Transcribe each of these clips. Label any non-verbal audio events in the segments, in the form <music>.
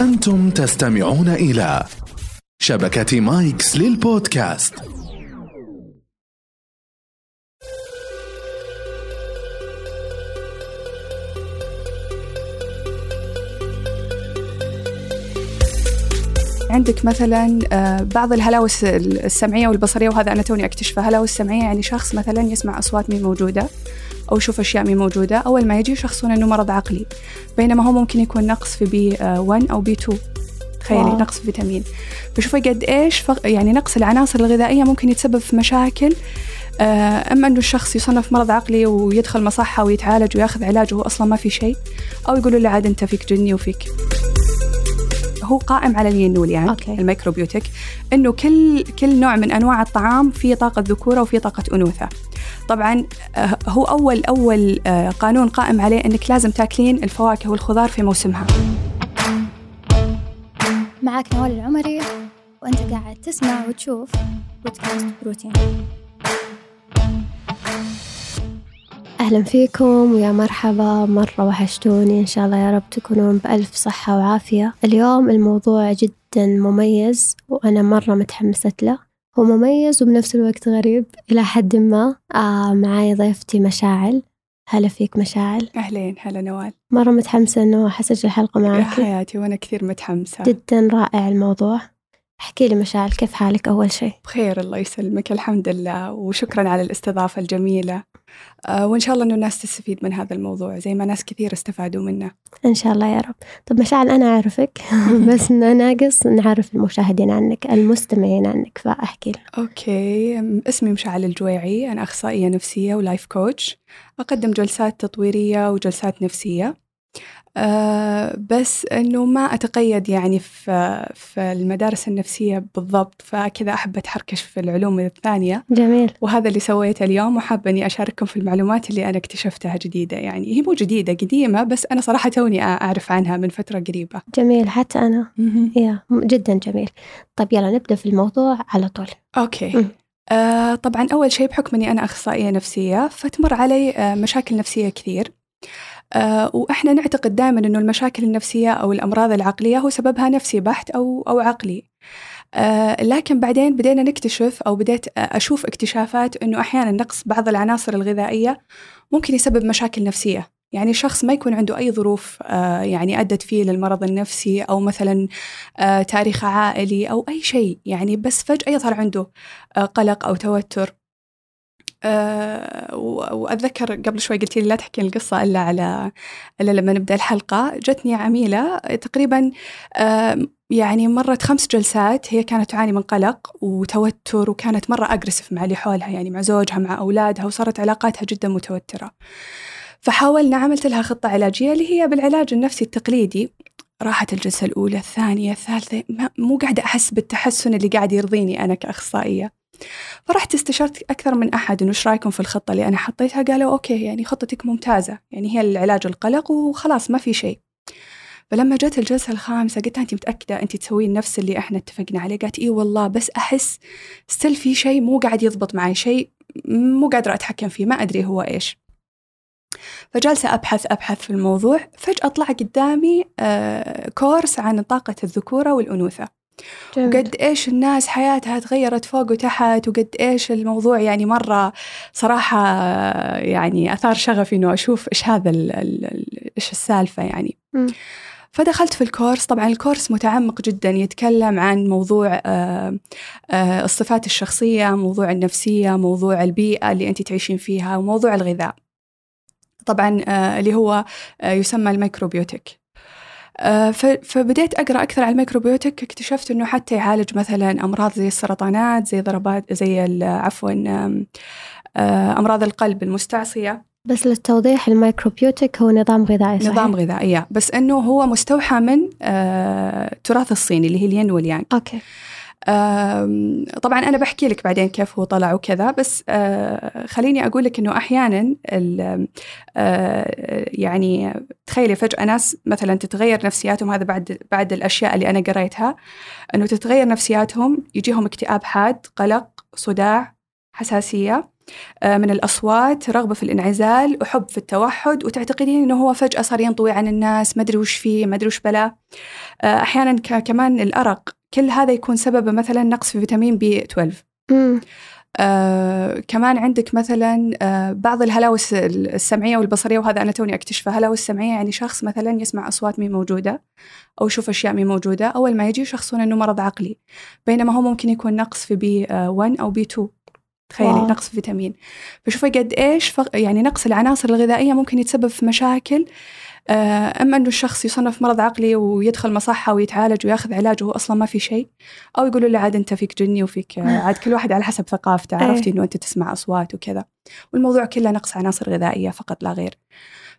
أنتم تستمعون إلى شبكة مايكس للبودكاست. عندك مثلا آه، بعض الهلاوس السمعية والبصرية وهذا أنا توني أكتشفها هلاوس سمعية يعني شخص مثلا يسمع أصوات مين موجودة. أو يشوف أشياء مين موجودة أول ما يجي يشخصون أنه مرض عقلي. بينما هو ممكن يكون نقص في B 1 أو B 2 تخيلي نقص في فيتامين. فشوفي قد إيش يعني نقص العناصر الغذائية ممكن يتسبب في مشاكل. آه، أما أنه الشخص يصنف مرض عقلي ويدخل مصحة ويتعالج ويأخذ علاج وهو أصلا ما في شيء أو يقولوا له عاد أنت فيك جني وفيك. هو قائم على الين وال يعني okay. ال macrobiotic إنه كل كل نوع من أنواع الطعام فيه طاقة ذكورة وفيه طاقة أنوثة. طبعا آه، هو أول أول آه، قانون قائم عليه إنك لازم تاكلين الفواكه والخضار في موسمها. معك نوال العمري وأنت قاعد تسمع وتشوف بودكاست بروتين أهلا فيكم ويا مرحبا مرة وحشتوني. إن شاء الله يا رب تكونون بألف صحة وعافية. اليوم الموضوع جدا مميز وأنا مرة متحمسة له. هو مميز وبنفس الوقت غريب إلى حد ما. آه معاي ضيفتي مشاعل. هلا فيك مشاعل. أهلين هلا نوال. مرة متحمسة إنه أسجل الحلقة معك يا حياتي وأنا كثير متحمسة. جدا رائع الموضوع. احكي لي مشاعل كيف حالك أول شيء بخير الله يسلمك الحمد لله وشكرا على الاستضافة الجميلة. آه وإن شاء الله أنه الناس تستفيد من هذا الموضوع زي ما ناس كثير استفادوا منه. إن شاء الله يا رب. طب مشاعل أنا أعرفك <laughs> بس ناقص نعرف المشاهدين عنك المستمعين عنك فأحكي لهم okay. اسمي مشاعل الجويعي أنا أخصائية نفسية و life coach. أقدم جلسات تطويرية وجلسات نفسية. آه، بس إنه ما أتقيد يعني في في المدارس النفسية بالضبط فكذا أحب أتحركش في العلوم الثانية. جميل. وهذا اللي سويته اليوم وحابه إني أشارككم في المعلومات اللي أنا اكتشفتها جديدة. يعني هي مو جديدة قديمة بس أنا صراحة توني أعرف عنها من فترة قريبة. جميل حتى أنا. يا جدا جميل. طيب يلا نبدأ في الموضوع على طول. أوكي. آه طبعا أول شيء بحكم إني أنا أخصائية نفسية فتمر علي آه مشاكل نفسية كثير. آه، وإحنا نعتقد دائما أنه المشاكل النفسية أو الأمراض العقلية هو سببها نفسي بحت أو أو عقلي. آه، لكن بعدين بدينا نكتشف أو بديت أشوف اكتشافات أنه أحيانا نقص بعض العناصر الغذائية ممكن يسبب مشاكل نفسية. يعني شخص ما يكون عنده أي ظروف آه، يعني أدت فيه للمرض النفسي أو مثلا تاريخ عائلي أو أي شيء. يعني بس فجأة يظهر عنده قلق أو توتر. أه وأتذكر قبل شوي قلتي لي لا تحكين القصة إلا على إلا لما نبدأ الحلقة. جتني عميلة تقريبا يعني مرت خمس جلسات. هي كانت تعاني من قلق وتوتر وكانت مرة اجريسف مع اللي حولها يعني مع زوجها مع أولادها وصارت علاقاتها جدا متوترة. فحاولنا عملت لها خطة علاجية اللي هي بالعلاج النفسي التقليدي. راحت الجلسة الأولى الثانية الثالثة مو قاعدة أحس بالتحسن اللي قاعد يرضيني أنا كأخصائية. فرحت استشرت أكثر من أحد إنه إيش رأيكم في الخطة اللي أنا حطيتها؟ قالوا okay يعني خطتك ممتازة يعني هي العلاج القلق وخلاص ما في شيء. فلما جت الجلسة الخامسة قلت أنت متأكدة أنت تسوين نفس اللي إحنا اتفقنا عليه؟ قالت إيه والله بس أحس still في شيء مو قاعد يضبط معي شيء مو قادرة أتحكم فيه ما أدري هو إيش. فجالسة أبحث أبحث في الموضوع فجأة طلع قدامي آه، كورس عن طاقة الذكورة والأنوثة. وقد إيش الناس حياتها تغيرت فوق وتحت وقد إيش الموضوع يعني مرة صراحة يعني أثار شغفي إنه أشوف إيش هذا ال ال إيش السالفة يعني. م. فدخلت في الكورس. طبعا الكورس متعمق جدا يتكلم عن موضوع آه، آه، الصفات الشخصية موضوع النفسية موضوع البيئة اللي أنت تعيشين فيها وموضوع الغذاء. طبعا آه، اللي هو يسمى ال macrobiotic. فبديت أقرأ أكثر على ال macrobiotic اكتشفت أنه حتى يعالج مثلا أمراض زي السرطانات زي ضربات زي عفوا آه، أمراض القلب المستعصية. بس للتوضيح ال macrobiotic هو نظام غذائي صحيح؟ نظام غذائي بس إنه هو مستوحى من التراث آه، الصيني اللي هي الين واليانغ. okay. طبعا أنا بحكي لك بعدين كيف هو طلع وكذا بس آه، خليني أقول لك إنه أحيانا آه، يعني تخيلي فجأة ناس مثلا تتغير نفسياتهم هذا بعد بعد الأشياء اللي أنا قريتها إنه تتغير نفسياتهم يجيهم اكتئاب حاد قلق صداع حساسية. من الأصوات رغبة في الانعزال وحب في التوحد وتعتقدين أنه هو فجأة صار ينطوي عن الناس ما أدري وش فيه ما أدري وش بلا آه، أحيانا كمان الأرق كل هذا يكون سببه مثلا نقص في فيتامين بي 12 مم. آه كمان عندك مثلا آه بعض الهلاوس السمعية والبصرية وهذا أنا توني أكتشفها هلاوس سمعية يعني شخص مثلا يسمع أصوات مي موجودة أو يشوف أشياء مي موجودة أول ما يجي يشخصون أنه مرض عقلي. بينما هو ممكن يكون نقص في B1 أو B2 تخيلي واو. نقص فيتامين. فشوفي قد إيش فق... يعني نقص العناصر الغذائية ممكن يتسبب في مشاكل. آه، أما إنه الشخص يصنف مرض عقلي ويدخل مصحة ويتعالج ويأخذ علاج وهو أصلا ما في شيء. أو يقولوا له عاد أنت فيك جني وفيك <laughs> عاد كل واحد على حسب ثقافته إيه. عرفتي إنه أنت تسمع أصوات وكذا. والموضوع كله نقص عناصر غذائية فقط لا غير.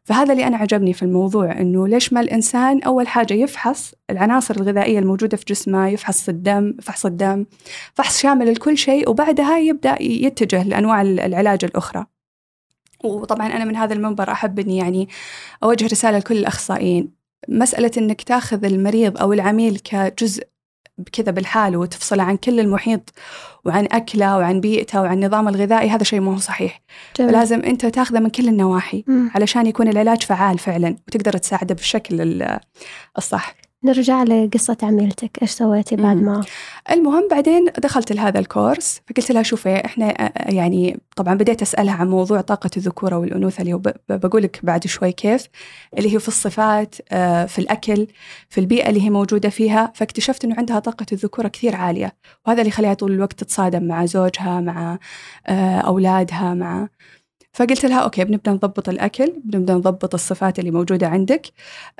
فهذا اللي أنا عجبني في الموضوع إنه ليش ما الإنسان أول حاجة يفحص العناصر الغذائية الموجودة في جسمه يفحص الدم فحص الدم فحص شامل لكل شيء وبعدها يبدأ يتجه لأنواع العلاج الأخرى. وطبعا أنا من هذا المنبر أحب إني يعني أوجه رسالة لكل الأخصائيين. مسألة إنك تاخذ المريض أو العميل كجزء كذا بالحال وتفصله عن كل المحيط وعن أكله وعن بيئته وعن نظامه الغذائي هذا شيء مو صحيح جميل. لازم أنت تاخذه من كل النواحي مم. علشان يكون العلاج فعال فعلا وتقدر تساعده بالشكل ال- الصح نرجع لقصة عميلتك إيش سويتي بعد. ما المهم بعدين دخلت لهذا الكورس فقلت لها شوفي إحنا آه، يعني طبعا بديت أسألها عن موضوع طاقة الذكورة والأنوثة اللي بقول لك بعد شوي كيف اللي هي في الصفات آه، في الأكل في البيئة اللي هي موجودة فيها فاكتشفت إنه عندها طاقة الذكورة كثير عالية وهذا اللي خليها طول الوقت تتصادم مع زوجها مع آه، أولادها مع فقلت لها أوكي بنبدأ نضبط الأكل بنبدأ نضبط الصفات اللي موجودة عندك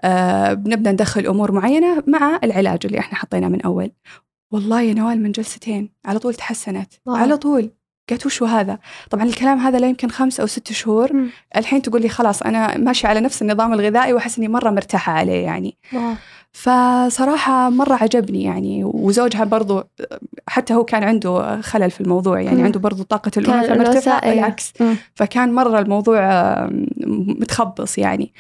آه بنبدأ ندخل أمور معينة مع العلاج اللي إحنا حطيناه من أول والله يا نوال من جلستين على طول تحسنت. على طول قالت وشو هذا طبعا الكلام هذا لا يمكن خمس أو ست شهور مم. الحين تقول لي خلاص أنا ماشيه على نفس النظام الغذائي وأحس إني مرة مرتاحة عليه يعني واو. فصراحة مرة عجبني يعني وزوجها برضو حتى هو كان عنده خلل في الموضوع يعني مم. عنده برضو الأنوثة الأنوثة، مرتفعة إيه. بالعكس مم. فكان مرة الموضوع متخبص يعني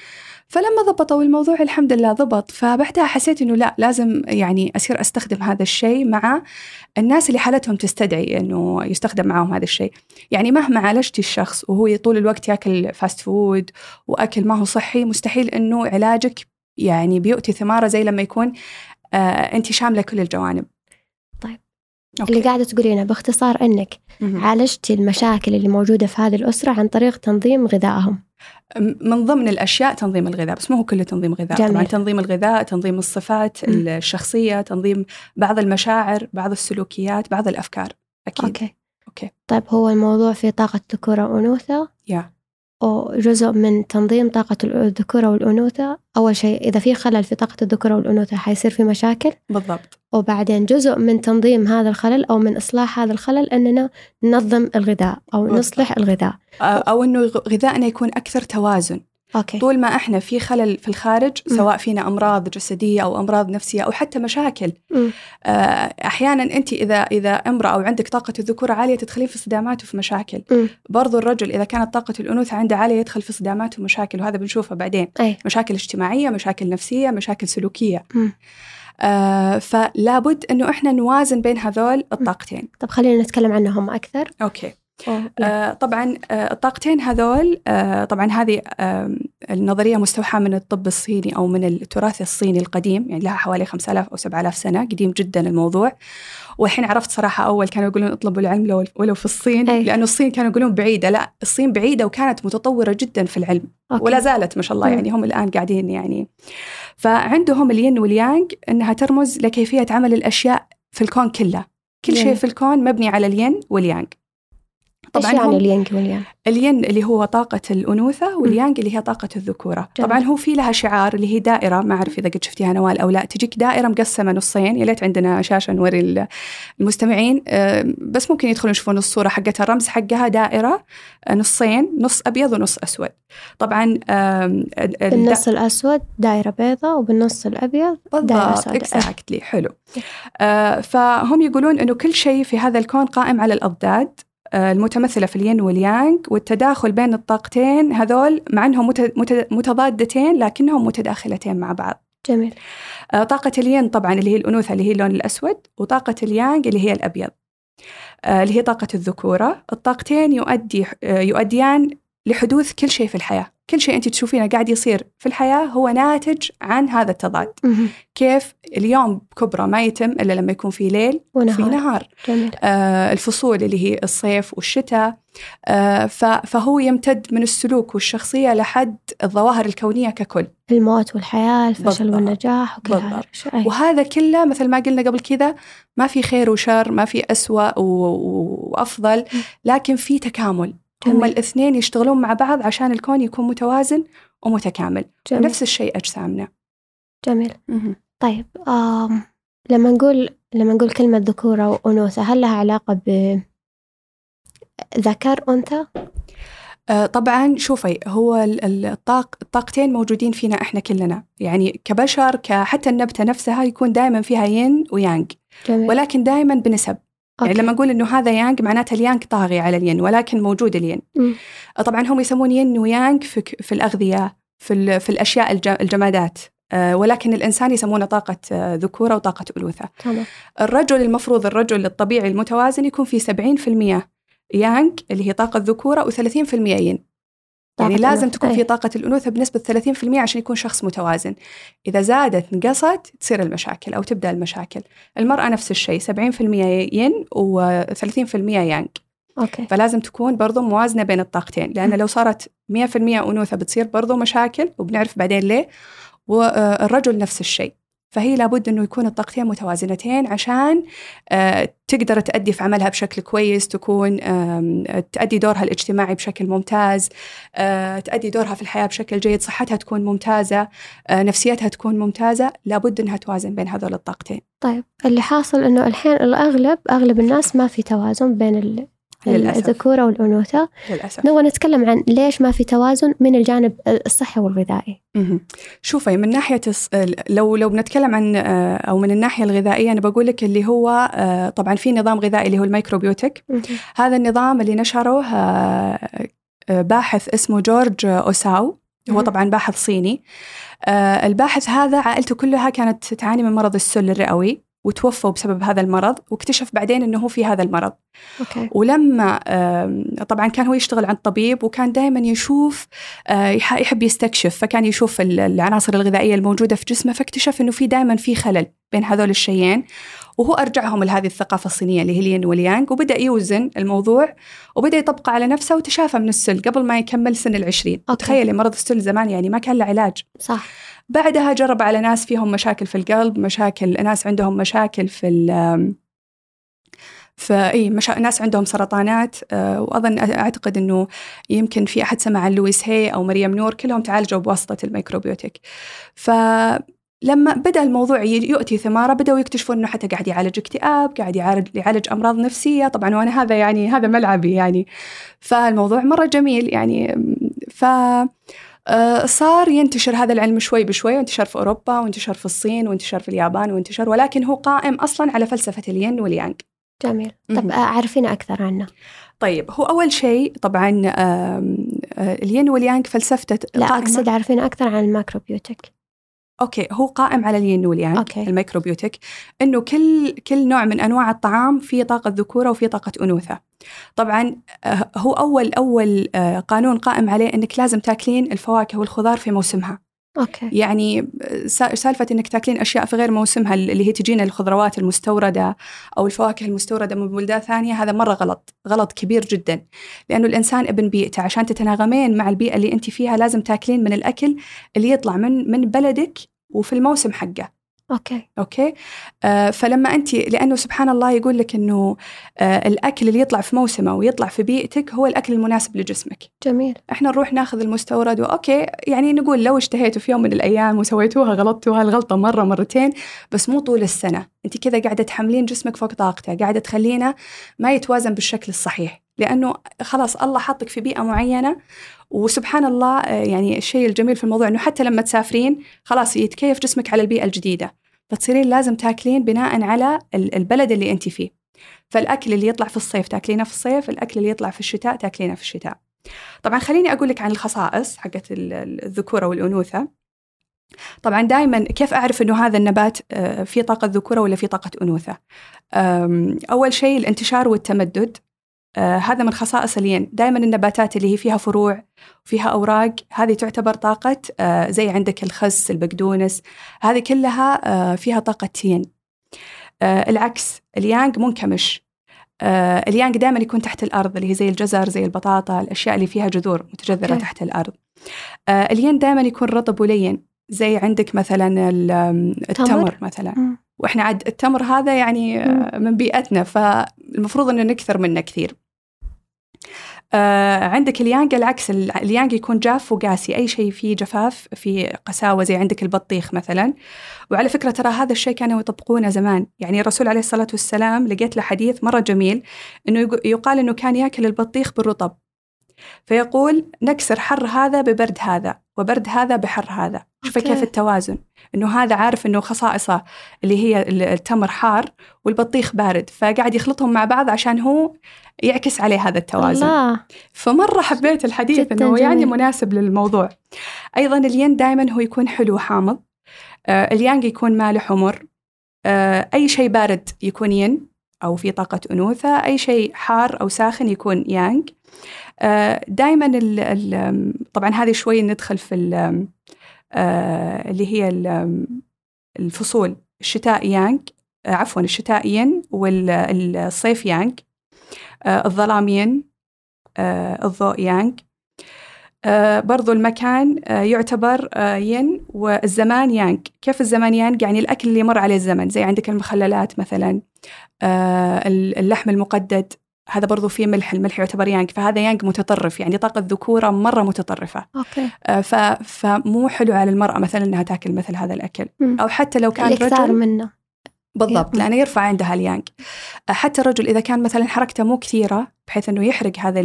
فلما ضبطوا الموضوع الحمد لله ضبط فبعدها حسيت إنه لا لازم يعني أصير أستخدم هذا الشيء مع الناس اللي حالتهم تستدعي إنه يستخدم معهم هذا الشيء يعني مهما عالجتي الشخص وهو طول الوقت يأكل fast food وأكل ما هو صحي مستحيل إنه علاجك يعني بيؤتي ثماره زي لما يكون آه انت شامله كل الجوانب. okay. اللي قاعدة تقولينه باختصار أنك مهم. عالجتي المشاكل اللي موجودة في هذه الأسرة عن طريق تنظيم غذائهم من ضمن الأشياء تنظيم الغذاء بس مو هو كله تنظيم غذاء جميل. طبعا تنظيم الغذاء تنظيم الصفات مم. الشخصية تنظيم بعض المشاعر بعض السلوكيات بعض الأفكار أكيد okay okay. طيب هو الموضوع في طاقة ذكورة وأنوثة يا وجزء من تنظيم طاقة الذكورة والأنوثة. أول شيء إذا في خلل في طاقة الذكورة والأنوثة حيصير في مشاكل. بالضبط. وبعدين جزء من تنظيم هذا الخلل أو من إصلاح هذا الخلل أننا ننظم الغذاء أو بالضبط. نصلح الغذاء. إنه غ- غذائنا يكون أكثر توازن. okay طول ما إحنا في خلل في الخارج مم. سواء فينا أمراض جسدية أو أمراض نفسية أو حتى مشاكل مم. آه، أحيانا انت إذا إذا امرأة أو عندك طاقة الذكوره عالية تدخلين في صدامات وفي مشاكل مم. برضو الرجل إذا كانت طاقة الأنوثة عنده عالية يدخل في صدامات ومشاكل وهذا بنشوفه بعدين أي مشاكل اجتماعية مشاكل نفسية مشاكل سلوكية مم. آه فلا بد إنه إحنا نوازن بين هذول الطاقتين طب خلينا نتكلم عنهم أكثر أوكي. آه طبعا آه الطاقتين هذول آه طبعا هذه آه النظرية مستوحاة من الطب الصيني أو من التراث الصيني القديم يعني لها حوالي 5000 أو 7000 سنة قديم جدا الموضوع والحين عرفت صراحة أول كانوا يقولون اطلبوا العلم لو ولو في الصين أي. لأنه الصين كانوا يقولون بعيدة لا الصين بعيدة وكانت متطورة جدا في العلم okay. ولا زالت ما شاء الله. يعني هم الآن قاعدين يعني فعندهم الين واليانغ أنها ترمز لكيفية عمل الأشياء في الكون كله كل شيء جميل. في الكون مبني على الين واليانغ طبعا يعني هم اليانج والين؟ الين اللي هو طاقة الأنوثة واليانغ اللي هي طاقة الذكورة. جميل. طبعا هو في لها شعار اللي هي دائرة ما أعرف إذا قد شفتيها نوال أو لا تجيك دائرة مقسمة نصين يا ليت عندنا شاشة نوري ال- المستمعين. آه، بس ممكن يدخلون يشوفون الصورة حقتها الرمز حقها دائرة آه، نصين نص أبيض ونص أسود. طبعا بالنص الأسود دائرة بيضاء وبالنص الأبيض دائرة سوداء. اكزاكتلي حلو. آه فهم يقولون إنه كل شيء في هذا الكون قائم على الأضداد. آه المتمثلة في الين واليانغ والتداخل بين الطاقتين هذول مع مت- متضادتين لكنهم متداخلتين مع بعض. جميل. آه طاقة الين طبعا اللي هي الأنوثة اللي هي اللون الأسود وطاقة اليانغ اللي هي الأبيض. آه، اللي هي طاقة الذكورة. الطاقتين يؤدي يؤديان لحدوث كل شيء في الحياة. كل شيء أنت تشوفينه قاعد يصير في الحياة هو ناتج عن هذا التضاد. كيف اليوم بكبره ما يتم إلا لما يكون في ليل ونهار. في نهار جميل آه الفصول اللي هي الصيف والشتاء آه فهو يمتد من السلوك والشخصية لحد الظواهر الكونية ككل الموت والحياة الفشل بالضبط. والنجاح وكل. هذا. وهذا كله مثل ما قلنا قبل كذا ما في خير وشر ما في أسوأ و- و- وأفضل لكن في تكامل هم. الاثنين يشتغلون مع بعض عشان الكون يكون متوازن ومتكامل جميل. نفس الشيء أجسامنا جميل طيب آم. لما نقول لما نقول كلمة ذكورة وأنوثة هل لها علاقة ب ذكر أنثى؟ آه، طبعا شوفي هو ال- ال- الطاق الطاقتين موجودين فينا إحنا كلنا يعني كبشر حتى النبتة نفسها يكون دائما فيها ين ويانج جميل ولكن دائما بنسب يعني okay. لما نقول إنه هذا يانج معناته اليانج طاغي على الين ولكن موجود الين. آه، طبعا هم يسمون ين ويانج في في الأغذية في في الأشياء الج- الجمادات. آه، ولكن الإنسان يسمونه طاقة آه، ذكورة وطاقة انوثه الرجل المفروض الرجل الطبيعي المتوازن يكون فيه 70% يانج اللي هي طاقة ذكورة و30% ين. يعني لازم. تكون في أي. طاقة الأنوثة بنسبة 30% عشان يكون شخص متوازن. إذا زادت نقصت تصير المشاكل أو تبدأ المشاكل. المرأة نفس الشيء 70% ين و30% يانج. أوكي. فلازم تكون برضو موازنة بين الطاقتين لأن لو صارت 100% أنوثة بتصير برضو مشاكل وبنعرف بعدين ليه. والرجل نفس الشيء. فهي لابد أنه يكون الطاقتين متوازنتين عشان آه، تقدر تأدي في عملها بشكل كويس تكون تأدي دورها الاجتماعي بشكل ممتاز آه، تأدي دورها في الحياة بشكل جيد صحتها تكون ممتازة آه، نفسيتها تكون ممتازة لابد أنها توازن بين هذول الطاقتين طيب اللي حاصل إنه الحين الأغلب أغلب الناس ما في توازن بين. الذكورة والأنوثة للأسف. نبغى نتكلم عن ليش ما في توازن من الجانب الصحي والغذائي. شوفي من ناحية لو لو بنتكلم عن آه، أو من الناحية الغذائية أنا بقول لك اللي هو آه، طبعا في نظام غذائي اللي هو ال macrobiotic. هذا النظام اللي نشره آه، باحث اسمه جورج أوساو. هو. طبعا باحث صيني. الباحث هذا عائلته كلها كانت تعاني من مرض السل الرئوي. وتوفوا بسبب هذا المرض واكتشف بعدين إنه هو في هذا المرض. okay. ولما طبعا كان هو يشتغل عند طبيب وكان دائما يشوف آه، يح- يحب يستكشف فكان يشوف ال- العناصر الغذائية الموجودة في جسمه فاكتشف إنه في دائما في خلل بين هذول الشيئين. وهو أرجعهم لهذه الثقافة الصينية اللي هي الين واليانج وبدأ يوزن الموضوع وبدأ يطبقه على نفسه وتشافى من السل قبل ما يكمل سن العشرين. okay. تخيلي مرض السل زمان يعني ما كان له علاج. صح. بعدها جرب على ناس فيهم مشاكل في القلب مشاكل ناس عندهم مشاكل في ال في مشا... ناس عندهم سرطانات آه، وأظن أعتقد إنه يمكن في أحد سمع عن لويز هاي أو مريم نور كلهم تعالجوا بواسطة ال macrobiotic. فلما بدأ الموضوع يؤتي ثماره بدأوا يكتشفون إنه حتى قاعد يعالج اكتئاب قاعد يعالج يعالج أمراض نفسية. طبعا وأنا هذا يعني هذا ملعبي يعني. فالموضوع مرة جميل يعني. ف آه، صار ينتشر هذا العلم شوي بشوي. وانتشر في أوروبا وانتشر في الصين وانتشر في اليابان وانتشر. ولكن هو قائم أصلا على فلسفة الين واليانج جميل. طب. آه، عرفينا أكثر عنه. طيب هو أول شيء طبعا آه، الين واليانج فلسفته لا أقصد عرفينا أكثر عن ال macrobiotic okay هو قائم على الين واليانج okay. ال macrobiotic إنه كل كل نوع من أنواع الطعام فيه طاقة ذكورة وفيه طاقة أنوثة طبعا آه، هو أول أول آه، قانون قائم عليه إنك لازم تاكلين الفواكه والخضار في موسمها okay. يعني سا- سالفة إنك تاكلين أشياء في غير موسمها اللي هي تجينا الخضروات المستوردة أو الفواكه المستوردة من بلدان ثانية هذا مرة غلط غلط كبير جدا. لأنه الإنسان ابن بيئته عشان تتناغمين مع البيئة اللي أنت فيها لازم تاكلين من الأكل اللي يطلع من من بلدك وفي الموسم حقه. okay. okay؟ آه فلما انت لأنه سبحان الله يقول لك إنه آه الأكل اللي يطلع في موسمه ويطلع في بيئتك هو الأكل المناسب لجسمك. جميل. إحنا نروح ناخذ المستورد و okay يعني نقول لو اشتهيتوا في يوم من الأيام وسويتوها غلطتوا هالغلطه مرة مرتين بس مو طول السنة. انت كذا قاعدة تحملين جسمك فوق طاقته قاعدة تخلينه ما يتوازن بالشكل الصحيح. لأنه خلاص الله حطك في بيئة معينة وسبحان الله آه، يعني الشيء الجميل في الموضوع إنه حتى لما تسافرين خلاص يتكيف جسمك على البيئة الجديدة. فتصيرين لازم تاكلين بناء على ال- البلد اللي انت فيه. فالأكل اللي يطلع في الصيف تاكلينه في الصيف الأكل اللي يطلع في الشتاء تاكلينه في الشتاء. طبعا خليني أقول لك عن الخصائص حقت ال- ال- الذكورة والأنوثة. طبعا دائما كيف أعرف إنه هذا النبات آه، في طاقة ذكورة ولا في طاقة أنوثة؟ أول شيء الانتشار والتمدد. آه، هذا من خصائص الين. دائما النباتات اللي هي فيها فروع فيها أوراق هذه تعتبر طاقة آه، زي عندك الخس البقدونس هذه كلها فيها طاقة تين العكس اليانج منكمش اليانج دائما يكون تحت الأرض اللي هي زي الجزر زي البطاطا الأشياء اللي فيها جذور متجذرة okay. تحت الأرض. الين دائما يكون رطب ولين زي عندك مثلا التمر مثلا. وإحنا عاد التمر هذا يعني م. من بيئتنا فالمفروض إنه نكثر منه كثير. آه عندك اليانج العكس اليانج يكون جاف وقاسي أي شيء فيه جفاف في قساوة زي عندك البطيخ مثلا. وعلى فكرة ترى هذا الشيء كانوا يطبقونه زمان. يعني الرسول عليه الصلاة والسلام لقيت له حديث مرة جميل إنه يقال إنه كان يأكل البطيخ بالرطب. فيقول نكسر حر هذا ببرد هذا وبرد هذا بحر هذا. شوف كيف التوازن. إنه هذا عارف إنه خصائصه اللي هي التمر حار والبطيخ بارد فقاعد يخلطهم مع بعض عشان هو يعكس عليه هذا التوازن. الله. فمرة حبيت الحديث إنه جميل. يعني مناسب للموضوع. أيضا الين دائما هو يكون حلو حامض آه اليانج يكون مالح ومر آه أي شيء بارد يكون ين أو في طاقة أنوثة أي شيء حار أو ساخن يكون يانج. آه، دائما طبعا هذه شوي ندخل في اللي هي الفصول الشتاء يانج آه، عفوا الشتاء ين والصيف يانج الظلام ين الضوء يانج برضو المكان يعتبر ين والزمان يانج كيف الزمان يانج يعني الأكل اللي يمر عليه الزمن زي عندك المخللات مثلا اللحم المقدد هذا برضو فيه ملح الملح يعتبر يانج فهذا يانج متطرف يعني طاقة ذكورة مرة متطرفة. أوكي. آه فمو حلو على المرأة مثلا أنها تاكل مثل هذا الأكل. أو حتى لو كان رجل منه. بالضبط لأنه يرفع عندها اليانج آه، حتى الرجل إذا كان مثلا حركته مو كثيرة بحيث أنه يحرق هذه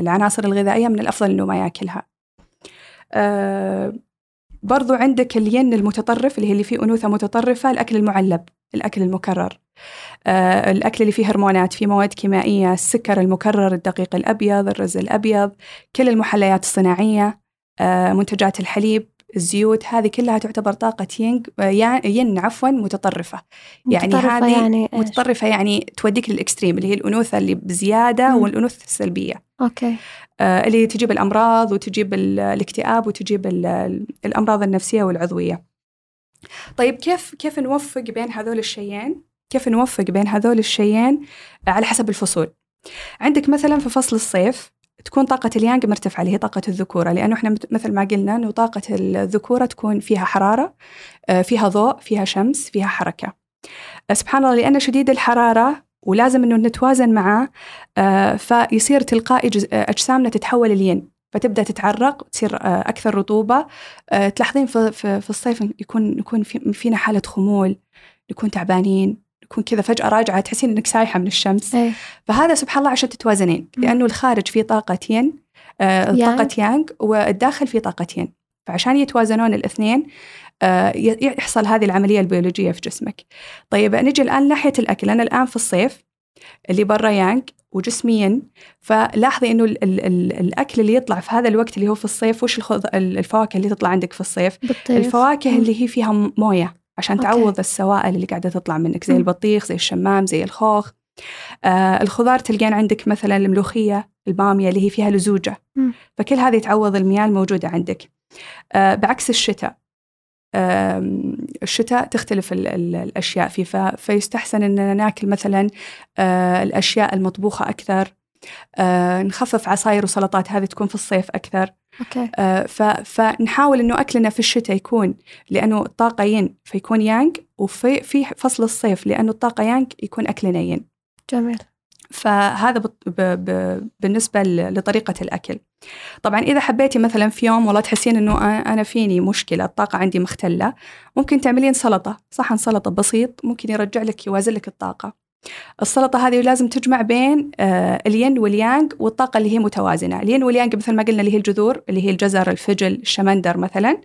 العناصر الغذائية من الأفضل أنه ما يأكلها. آه برضو عندك الين المتطرف اللي هي اللي فيه أنوثة متطرفة الأكل المعلب الأكل المكرر. الأكل اللي فيه هرمونات فيه مواد كيميائية السكر المكرر الدقيق الأبيض الرز الأبيض كل المحليات الصناعية آه، منتجات الحليب الزيوت هذه كلها تعتبر طاقة يانج آه، ين عفوا متطرفة. يعني هذه يعني متطرفة يعني توديك لل extreme اللي هي الأنوثة اللي بزيادة مم. والأنوثة السلبية. okay. آه اللي تجيب الأمراض وتجيب الاكتئاب وتجيب الأمراض النفسية والعضوية. طيب كيف كيف نوفق بين هذول الشيئين؟ كيف نوفق بين هذول الشيئين على حسب الفصول. عندك مثلا في فصل الصيف تكون طاقة اليانج مرتفعة اللي هي طاقة الذكورة لأنه إحنا مثل ما قلنا أنه طاقة الذكورة تكون فيها حرارة آه، فيها ضوء فيها شمس فيها حركة. آه، سبحان الله لأن شديد الحرارة ولازم أنه نتوازن معاه آه، فيصير تلقائي أجسامنا تتحول الين فتبدأ تتعرق وتصير أكثر رطوبة. تلاحظين في, الصيف يكون يكون فينا حالة خمول نكون تعبانين. يكون كذا فجأة راجعة تحسين إنك سايحة من الشمس. أي. فهذا سبحان الله عشان تتوازنين. لأنه الخارج فيه طاقة ين آه طاقة يانج والداخل فيه طاقة ين. فعشان يتوازنون الاثنين آه يحصل هذه العملية البيولوجية في جسمك. طيب نجي الآن ناحية الأكل. أنا الآن في الصيف اللي برا يانج وجسميا فلاحظي إنه ال ال ال الأكل اللي يطلع في هذا الوقت اللي هو في الصيف وش الفواكه اللي تطلع عندك في الصيف؟ بالطيف. الفواكه اللي هي فيها موية. عشان أوكي. تعوض السوائل اللي قاعدة تطلع منك زي البطيخ زي الشمام زي الخوخ. آه الخضار تلقين عندك مثلا الملوخية البامية اللي هي فيها لزوجة. م. فكل هذه تعوض المياه الموجودة عندك. آه بعكس الشتاء. آه الشتاء تختلف ال ال الأشياء فيه فيستحسن أننا ناكل مثلا آه الأشياء المطبوخة أكثر. آه نخفف عصاير وسلطات هذه تكون في الصيف أكثر. أوكي. آه فنحاول إنه أكلنا في الشتاء يكون لأنه الطاقة ين فيكون يانج وفي في فصل الصيف لأنه الطاقة يانج يكون أكلنا ين. جميل. فهذا ب ب ب بالنسبة لطريقة الأكل. طبعا إذا حبيتي مثلا في يوم والله تحسين إنه أنا فيني مشكلة الطاقة عندي مختلة ممكن تعملين سلطة. صحن سلطة بسيط ممكن يرجع لك يوازن لك الطاقة. السلطة هذه لازم تجمع بين آه، الين واليانج والطاقة اللي هي متوازنة. الين واليانج مثل ما قلنا اللي هي الجذور اللي هي الجزر الفجل الشمندر مثلا.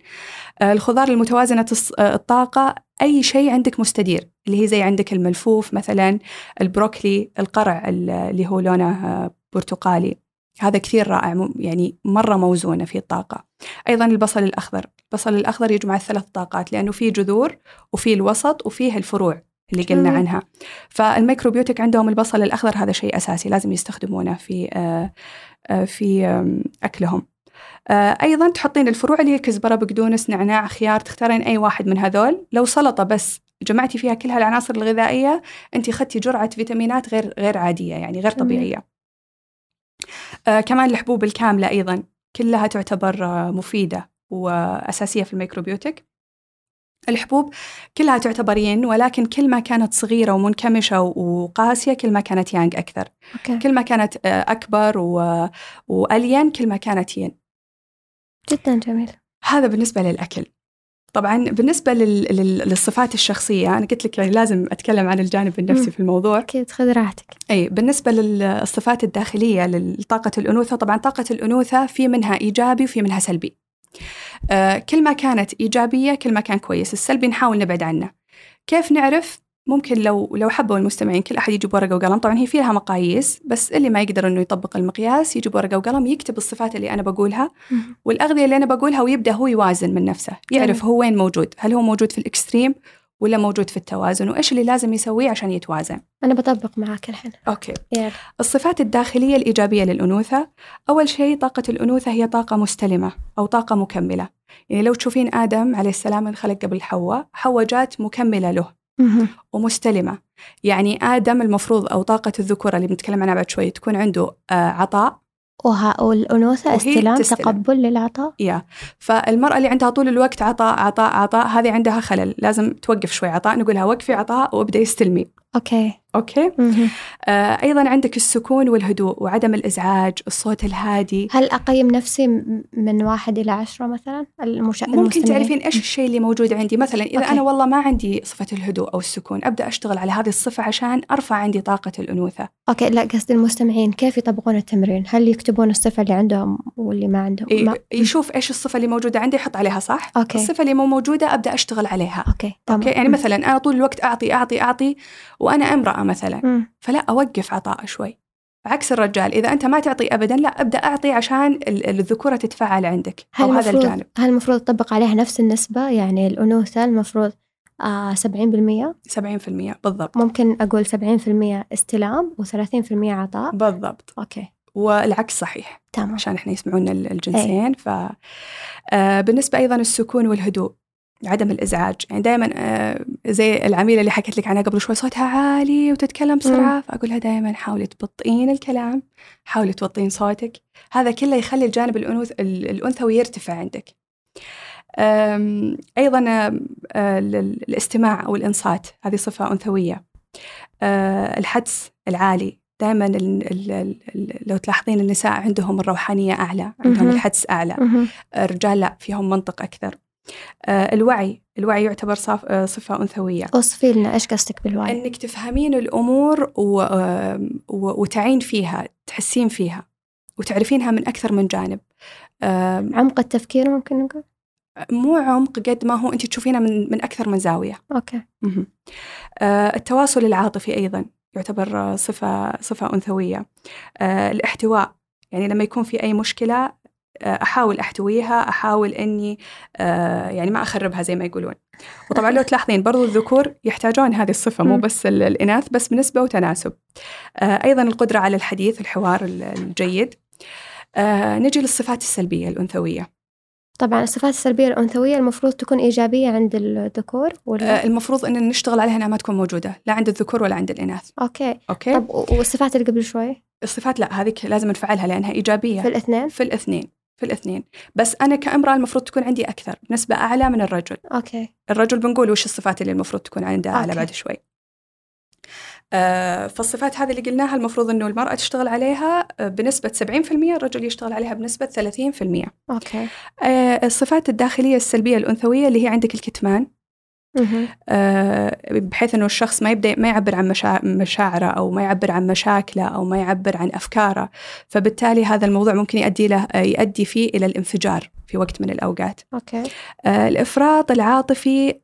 آه، الخضار المتوازنة آه، الطاقة أي شيء عندك مستدير. اللي هي زي عندك الملفوف مثلا البروكلي القرع اللي هو لونه برتقالي. هذا كثير رائع يعني مرة موزونة في الطاقة. أيضا البصل الأخضر. البصل الأخضر يجمع الثلاث طاقات لأنه فيه جذور وفيه الوسط وفيه الفروع. اللي قلنا. عنها. فالميكروبيوتيك عندهم البصل الأخضر هذا شيء أساسي لازم يستخدمونه في آه، آه، في أكلهم. آه، أيضا تحطين الفروع اللي هي كزبرة بقدونس نعناع خيار تختارين أي واحد من هذول. لو سلطة بس جمعتي فيها كل هالعناصر الغذائية أنت أخذتي جرعة فيتامينات غير غير عادية يعني غير جميل. طبيعية. آه، كمان الحبوب الكاملة أيضا كلها تعتبر مفيدة وأساسية في ال macrobiotic. الحبوب كلها تعتبر ين ولكن كل ما كانت صغيرة ومنكمشة وقاسية كل ما كانت يانج أكثر. okay. كل ما كانت آه، أكبر و... وألين كل ما كانت ين جدا جميل. هذا بالنسبة للأكل. طبعا بالنسبة لل... لل... للصفات الشخصية أنا قلت لك يعني لازم أتكلم عن الجانب النفسي مم. في الموضوع. أكيد خذ راحتك. أي بالنسبة للصفات الداخلية لطاقة الأنوثة طبعا طاقة الأنوثة في منها إيجابي وفي منها سلبي. كل ما كانت إيجابية كل ما كان كويس. السلبي نحاول نبعد عنه. كيف نعرف؟ ممكن لو لو حبوا المستمعين كل أحد يجيب ورقة وقلم. طبعا هي فيها مقاييس بس اللي ما يقدر إنه يطبق المقياس يجيب ورقة وقلم يكتب الصفات اللي أنا بقولها. مهم. والأغذية اللي أنا بقولها ويبدأ هو يوازن من نفسه يعرف. هو وين موجود. هل هو موجود في ال extreme؟ ولا موجود في التوازن وإيش اللي لازم يسويه عشان يتوازن؟ أنا بطبق معاك الحين. okay. يلا. الصفات الداخلية الإيجابية للأنوثة. أول شيء طاقة الأنوثة هي طاقة مستلمة أو طاقة مكملة. يعني لو تشوفين آدم عليه السلام انخلق قبل حواء حواء جات مكملة له مهم. ومستلمة. يعني آدم المفروض أو طاقة الذكورة اللي بنتكلم عنها بعد شوي تكون عنده آه عطاء. وهي استلام تستلم. تقبل للعطاء. yeah. فالمرأة اللي عندها طول الوقت عطاء عطاء عطاء هذه عندها خلل لازم توقف شوي عطاء نقولها وقفي عطاء وابدئي استلمي okay. okay؟ مهم. آه أيضا عندك السكون والهدوء وعدم الإزعاج الصوت الهادي. هل أقيم نفسي من واحد إلى عشرة مثلا؟ المشا... ممكن المستمعين؟ تعرفين إيش الشيء اللي موجود عندي؟ مثلا إذا okay. أنا والله ما عندي صفة الهدوء أو السكون أبدأ أشتغل على هذه الصفة عشان أرفع عندي طاقة الأنوثة. okay لا قصدي المستمعين كيف يطبقون التمرين؟ هل يكتبون الصفة اللي عندهم واللي ما عندهم؟ ما... يشوف إيش الصفة اللي موجودة عندي يحط عليها صح؟ okay. الصفة اللي مو موجودة أبدأ أشتغل عليها. okay okay؟ يعني مثلا أنا طول الوقت أعطي أعطي أعطي وأنا امرأة. مثلا. مم. فلا أوقف عطاء شوي. عكس الرجال إذا أنت ما تعطي ابدا لا أبدأ أعطي عشان ال- الذكورة تتفاعل عندك هل أو هذا الجانب. هل المفروض تطبق عليها نفس النسبة؟ يعني الأنوثة المفروض آه 70% 70% بالضبط. ممكن أقول 70% استلام و30% عطاء؟ بالضبط. أوكي. والعكس صحيح. تمام. عشان إحنا يسمعون ال- الجنسين. ف آه، بالنسبة أيضا السكون والهدوء. عدم الإزعاج. يعني دائما زي العميلة اللي حكيت لك عنها قبل شوي صوتها عالي وتتكلم بسرعة فاقول لها دائما حاولي تبطئين الكلام حاولي توطين صوتك. هذا كله يخلي الجانب الانوث ال- الأنثوي يرتفع عندك. أيضا آه، ال- ال- الاستماع أو الإنصات هذه صفة أنثوية. آه، الحدس العالي. دائما لو تلاحظين النساء عندهم الروحانية أعلى عندهم. الحدس أعلى. الرجال لا فيهم منطق أكثر. آه، الوعي. الوعي يعتبر صف- آه، صفة أنثوية. أوصفي لنا إيش قصدك بالوعي؟ أنك تفهمين الأمور و... آم، و... وتعين فيها تحسين فيها وتعرفينها من أكثر من جانب. عمق التفكير ممكن نقول؟ مو عمق قد ما هو أنت تشوفينها من, من أكثر من زاوية. أوكي. آه، التواصل العاطفي أيضا يعتبر آه، صفة صفة أنثوية. آه، الاحتواء. يعني لما يكون في أي مشكلة أحاول أحتويها أحاول أني آه، يعني ما أخربها زي ما يقولون. وطبعا لو تلاحظين برضو الذكور يحتاجون هذه الصفة مو. بس ال- الإناث بس بنسبة وتناسب. آه، أيضا القدرة على الحديث الحوار ال- الجيد. آه، نجي للصفات السلبية الأنثوية. طبعا الصفات السلبية الأنثوية المفروض تكون إيجابية عند الذكور ولا؟ المفروض أن نشتغل عليها أنها ما تكون موجودة لا عند الذكور ولا عند الإناث. okay. okay؟ طب والصفات اللي قبل شوي؟ الصفات لا هذيك لازم نفعلها لأنها إيجابية. في الاثنين؟ في الاثنين. في الاثنين. بس أنا كأمرأة المفروض تكون عندي أكثر بنسبه أعلى من الرجل. okay. الرجل بنقول وش الصفات اللي المفروض تكون عنده أعلى. بعد شوي. آه فالصفات هذه اللي قلناها المفروض إنه المرأة تشتغل عليها آه، بنسبة 70% الرجل يشتغل عليها بنسبة 30% okay. آه الصفات الداخلية السلبية الأنثوية اللي هي عندك الكتمان. بحيث إنه الشخص ما يبدا ما يعبر عن مشا... مشاعره أو ما يعبر عن مشاكله أو ما يعبر عن أفكاره. فبالتالي هذا الموضوع ممكن يؤدي له آه، يؤدي فيه إلى الانفجار في وقت من الأوقات. أوكي. آه، الإفراط العاطفي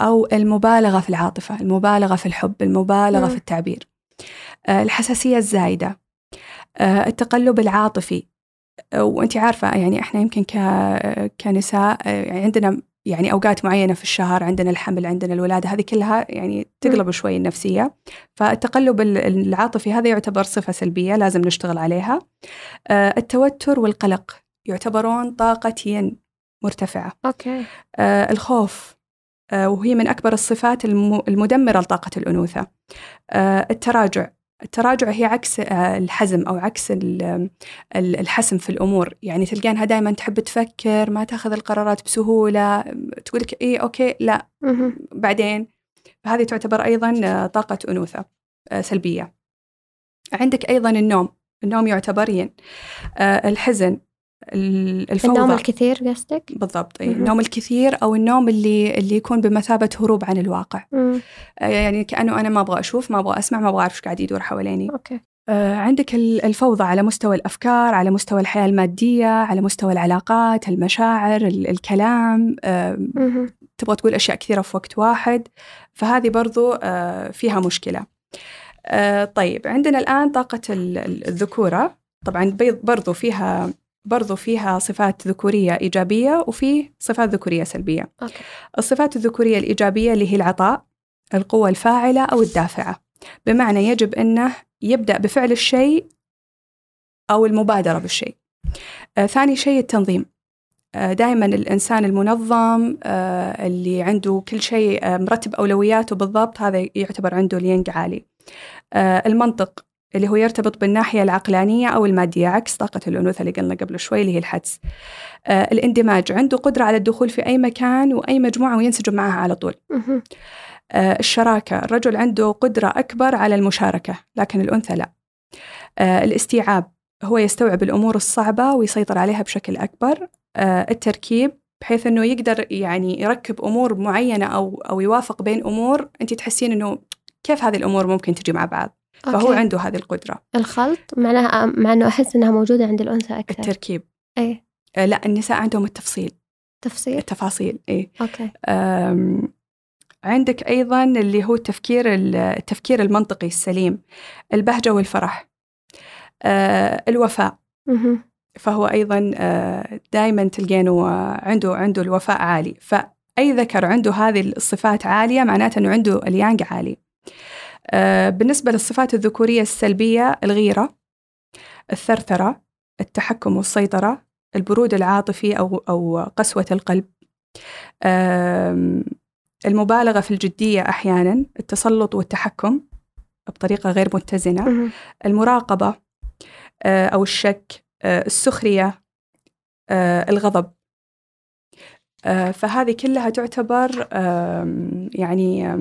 أو المبالغة في العاطفة المبالغة في الحب المبالغة مم. في التعبير. آه، الحساسية الزايدة. آه، التقلب العاطفي. وانت عارفة يعني إحنا يمكن كنساء آه، عندنا يعني أوقات معينة في الشهر عندنا الحمل عندنا الولادة هذه كلها يعني تقلب شوي النفسية. فالتقلب العاطفي هذا يعتبر صفة سلبية لازم نشتغل عليها. آه، التوتر والقلق يعتبرون طاقه ين مرتفعة. okay. آه، الخوف آه، وهي من أكبر الصفات المدمرة لطاقة الأنوثة. التراجع التراجع هي عكس آه، الحزم أو عكس الحسم في الأمور. يعني تلقينها دائما تحب تفكر ما تأخذ القرارات بسهولة تقول لك إيه okay لا. بعدين فهذه تعتبر أيضا آه، طاقة أنوثة آه، سلبية. عندك أيضا النوم. النوم يعتبر ين الحزن. الفوضى النوم الكثير قصدك؟ بالضبط أي. النوم الكثير أو النوم اللي اللي يكون بمثابة هروب عن الواقع. مم. يعني كأنه أنا ما أبغى أشوف ما أبغى أسمع ما أبغى أعرف إيش قاعد يدور حواليني. أوكي. آه عندك الفوضى على مستوى الأفكار على مستوى الحياة المادية على مستوى العلاقات المشاعر الكلام آه تبغى تقول أشياء كثيرة في وقت واحد. فهذه برضو آه فيها مشكلة. آه طيب عندنا الآن طاقة الذكورة. طبعا برضو فيها برضو فيها صفات ذكورية إيجابية وفي صفات ذكورية سلبية. أوكي. الصفات الذكورية الإيجابية اللي هي العطاء القوة الفاعلة أو الدافعة. بمعنى يجب أنه يبدأ بفعل الشيء أو المبادرة بالشيء. آه ثاني شيء التنظيم. آه دائما الإنسان المنظم آه اللي عنده كل شيء آه مرتب أولوياته بالضبط هذا يعتبر عنده الينج عالي. المنطق. اللي هو يرتبط بالناحية العقلانية أو المادية عكس طاقة الأنوثة اللي قلنا قبل شوي اللي هي الحدس. آه الاندماج عنده قدرة على الدخول في أي مكان وأي مجموعة وينسجم معها على طول. آه الشراكة الرجل عنده قدرة أكبر على المشاركة لكن الأنثى لا. آه الاستيعاب هو يستوعب الأمور الصعبة ويسيطر عليها بشكل أكبر. آه التركيب بحيث إنه يقدر يعني يركب أمور معينة أو أو يوافق بين أمور انت تحسين إنه كيف هذه الأمور ممكن تجي مع بعض. okay. فهو عنده هذه القدرة. الخلط معناها مع أنه أحس أنها موجودة عند الأنثى أكثر. التركيب. أي آه لا النساء عندهم التفصيل. تفصيل؟ التفاصيل إيه. okay. عندك أيضا اللي هو التفكير التفكير المنطقي السليم البهجة والفرح. آه الوفاء. فهو أيضا آه دائما تلقينه عنده عنده الوفاء عالي. فأي ذكر عنده هذه الصفات عالية معناته أنه عنده اليانج عالي. بالنسبة للصفات الذكورية السلبية الغيرة الثرثرة التحكم والسيطرة البرود العاطفي أو أو قسوة القلب المبالغة في الجدية أحيانا التسلط والتحكم بطريقة غير متزنة المراقبة آه، أو الشك آه، السخرية الغضب. فهذه كلها تعتبر يعني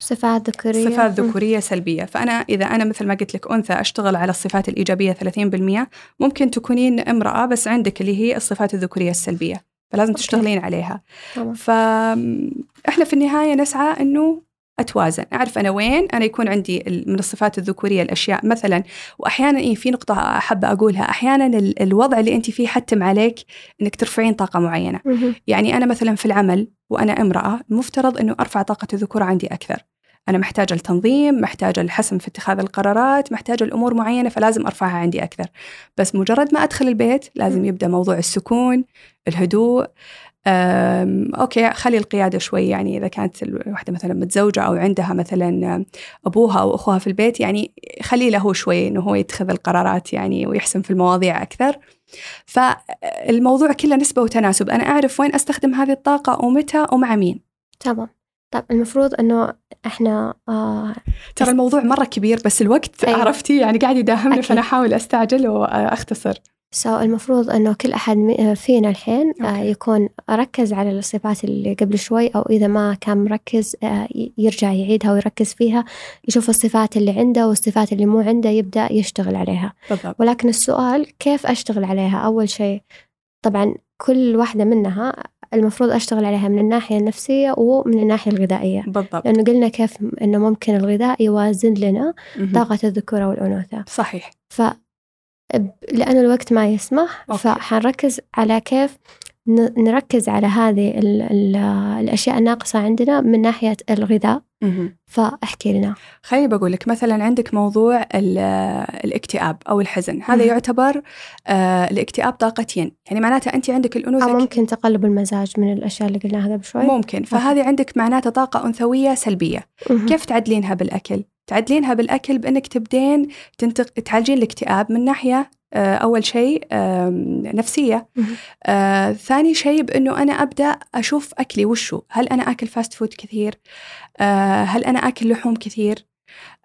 صفات ذكورية صفات ذكورية سلبية فأنا إذا أنا مثل ما قلت لك أنثى أشتغل على الصفات الإيجابية 30% ممكن تكونين امرأة بس عندك اللي هي الصفات الذكورية السلبية فلازم أوكي. تشتغلين عليها طبعا. فإحنا في النهاية نسعى أنه أتوازن. أعرف أنا وين؟ أنا يكون عندي من الصفات الذكورية الأشياء. مثلا وأحيانا إيه في نقطة أحب أقولها. أحيانا الوضع اللي أنت فيه حتم عليك أنك ترفعين طاقة معينة. يعني أنا مثلا في العمل وأنا امرأة مفترض أنه أرفع طاقة الذكورة عندي أكثر. أنا محتاجة التنظيم محتاجة الحسم في اتخاذ القرارات محتاجة الأمور معينة فلازم أرفعها عندي أكثر. بس مجرد ما أدخل البيت لازم يبدأ موضوع السكون الهدوء أوكي خلي القيادة شوي يعني إذا كانت الواحدة مثلا متزوجة أو عندها مثلا أبوها أو أخوها في البيت يعني خلي له شوي إنه هو يتخذ القرارات يعني ويحسم في المواضيع أكثر. فالموضوع كله نسبة وتناسب. أنا أعرف وين أستخدم هذه الطاقة ومتى ومع مين. تمام. طب المفروض إنه إحنا آه ترى الموضوع مرة كبير بس الوقت أيوة. عرفتي يعني قاعد يداهمني فأنا أحاول أستعجل وأختصر. سو so, المفروض إنه كل أحد فينا الحين okay. آه يكون ركز على الصفات اللي قبل شوي أو إذا ما كان مركز آه يرجع يعيدها ويركز فيها يشوف الصفات اللي عنده والصفات اللي مو عنده يبدأ يشتغل عليها. بالضبط. ولكن السؤال كيف أشتغل عليها؟ أول شيء طبعا كل واحدة منها المفروض أشتغل عليها من الناحية النفسية ومن الناحية الغذائية. بالضبط. لأنه قلنا كيف أنه ممكن الغذاء يوازن لنا طاقة الذكورة والأنوثة. صحيح. ف لأنه الوقت ما يسمح أوكي. فحنركز على كيف نركز على هذه ال ال الأشياء الناقصة عندنا من ناحية الغذاء. فاحكي لنا. خليني بقول لك مثلا عندك موضوع ال- الاكتئاب أو الحزن. هذا. يعتبر آه الاكتئاب طاقتين. يعني معناته انت عندك الأنوثة أو ممكن تقلب المزاج من الأشياء اللي قلناها قبل شوي. ممكن. فهذه عندك معناته طاقة أنثوية سلبية. كيف تعدلينها بالأكل؟ تعدلينها بالأكل بإنك تبدين تنتق... تعالجين الاكتئاب من ناحية آه، أول شيء مهم. آه، ثاني شيء بإنه أنا أبدأ أشوف أكلي وشو. هل أنا آكل fast food كثير؟ آه، هل أنا آكل لحوم كثير؟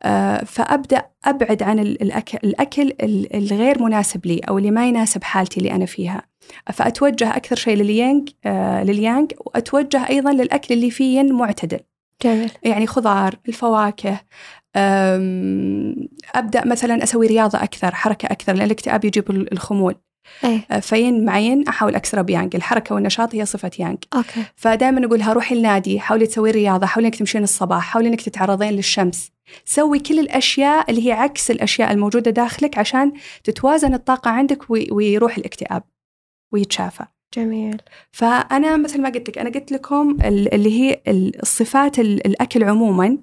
آه، فأبدأ أبعد عن ال- الاكل الأكل ال- الغير مناسب لي أو اللي ما يناسب حالتي اللي أنا فيها. فأتوجه أكثر شيء لليانج لليانج وأتوجه أيضا للأكل اللي فيه معتدل. جميل. يعني خضار الفواكه أبدأ مثلا أسوي رياضة أكثر حركة أكثر لأن الاكتئاب يجيب ال- الخمول. إيه. أه، فين مع ين أحاول اكسره بيانج الحركة والنشاط هي صفة يانج. okay. فدائما نقولها روحي النادي حاولي تسوي رياضة حاولي إنك تمشين الصباح حاولي إنك تتعرضين للشمس. سوي كل الأشياء اللي هي عكس الأشياء الموجودة داخلك عشان تتوازن الطاقة عندك وي- ويروح الاكتئاب ويتشافى. جميل. فأنا مثل ما قلت لك أنا قلت لكم ال- اللي هي ال- الصفات ال- الأكل عموما.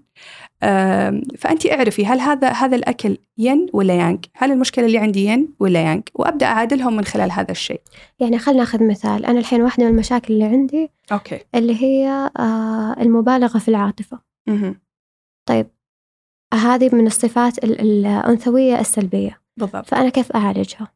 فانت اعرفي هل هذا هذا الأكل ين ولا يانج هل المشكلة اللي عندي ين ولا يانج وأبدأ أعادلهم من خلال هذا الشيء. يعني خلنا ناخذ مثال. أنا الحين واحدة من المشاكل اللي عندي أوكي. اللي هي آه، المبالغة في العاطفة. مهم. طيب. هذه من الصفات ال- الأنثوية السلبية. بالضبط. فأنا كيف أعالجها؟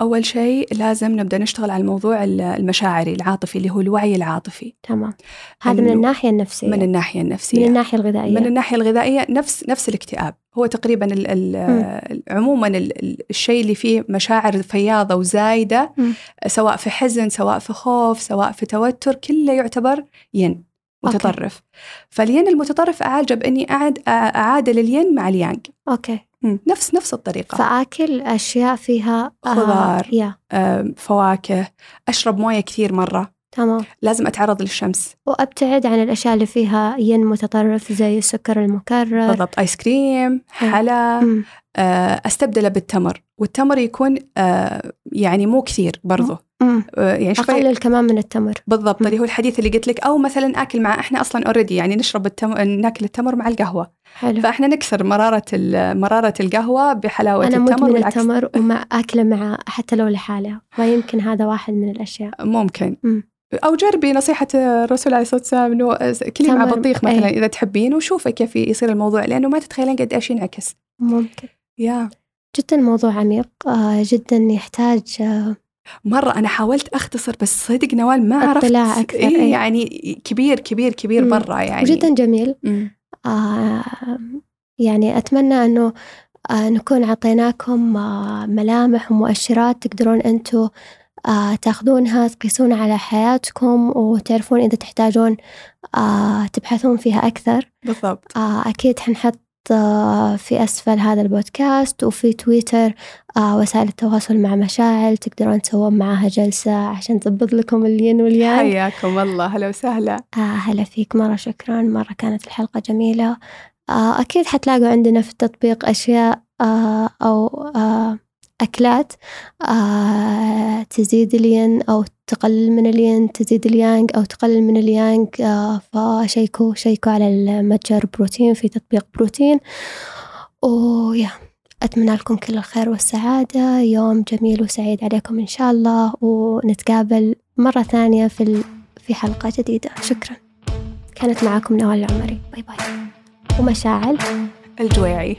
أول شيء لازم نبدأ نشتغل على الموضوع ال- المشاعري العاطفي اللي هو الوعي العاطفي. تمام. هذا من الناحية النفسية. من الناحية النفسية. من الناحية الغذائية. من الناحية الغذائية نفس نفس الاكتئاب. هو تقريبا ال ال عموما ال- ال- الشيء اللي فيه مشاعر فياضة وزايدة مم. سواء في حزن سواء في خوف سواء في توتر كله يعتبر ين okay. متطرف. فالين المتطرف أعالجه بإني اعد أ- اعادل الين مع اليانج. okay. مم. نفس نفس الطريقة. فآكل أشياء فيها آه، خضار. yeah. آم، فواكه. أشرب موية كثير مرة. تمام. لازم أتعرض للشمس. وأبتعد عن الأشياء اللي فيها ين متطرف زي السكر المكرر. بالضبط. آيس كريم حلا مم. آه، أستبدله بالتمر. والتمر يكون آه، يعني مو كثير برضه. آه، يعني شوي أقلل كمان من التمر. بالضبط. اللي هو الحديث اللي قلت لك. أو مثلا آكل مع إحنا أصلا اوريدي يعني نشرب التمر ناكل التمر مع القهوة. حلو فاحنا نكسر مرارة مرارة القهوة بحلاوة أنا التمر مدمن والعكس التمر وما أكله مع حتى لو لحاله فيمكن هذا واحد من الأشياء ممكن مم. أو جربي نصيحة الرسول عليه الصلاة والسلام إنه كلي مع بطيخ مثلا أي. إذا تحبين وشوفي كيف يصير الموضوع لأنه ما تتخيلين قد إيش ينعكس ممكن يا جدا موضوع عميق آه، جدا يحتاج آه، مرة أنا حاولت أختصر بس صدق نوال ما عرفت اطلاع أكثر، إيه إيه. يعني كبير كبير كبير. مرة يعني وجدا جميل مم. آه، يعني أتمنى أنه آه، نكون عطيناكم آه، ملامح ومؤشرات تقدرون أنتوا تاخذونها تقيسونها على حياتكم وتعرفون إذا تحتاجون تبحثون فيها أكثر. بالضبط. أكيد حنحط في أسفل هذا البودكاست وفي تويتر آه، وسائل التواصل مع مشاعل تقدرون تسوون معاها جلسة عشان تضبط لكم الين واليانج حياكم الله هلا وسهلا. آه هلا فيك مرة شكرا مرة كانت الحلقة جميلة. آه أكيد حتلاقوا عندنا في التطبيق أشياء آه أو آه أكلات آه تزيد الين أو تقلل من الين تزيد اليانج أو تقلل من اليانج آه فشيكوا شيكوا على المتجر بروتين في تطبيق بروتين. ويا أتمنى لكم كل الخير والسعادة. يوم جميل وسعيد عليكم إن شاء الله. ونتقابل مرة ثانية في. في حلقة جديدة. شكرا. كانت معاكم نوال العمري. باي باي. ومشاعل. الجويعي.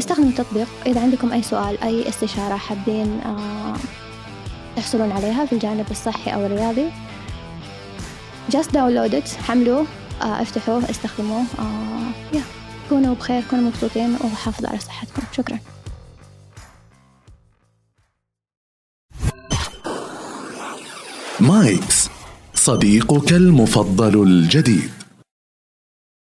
استخدموا التطبيق. إذا عندكم أي سؤال أي استشارة حابين آه، تحصلون عليها في الجانب الصحي أو الرياضي just download it حملوه آه، افتحوه استخدموه آه، يا كونوا بخير كونوا مبسوطين وحافظوا على صحتكم. شكرا. مايكس صديقك المفضل الجديد.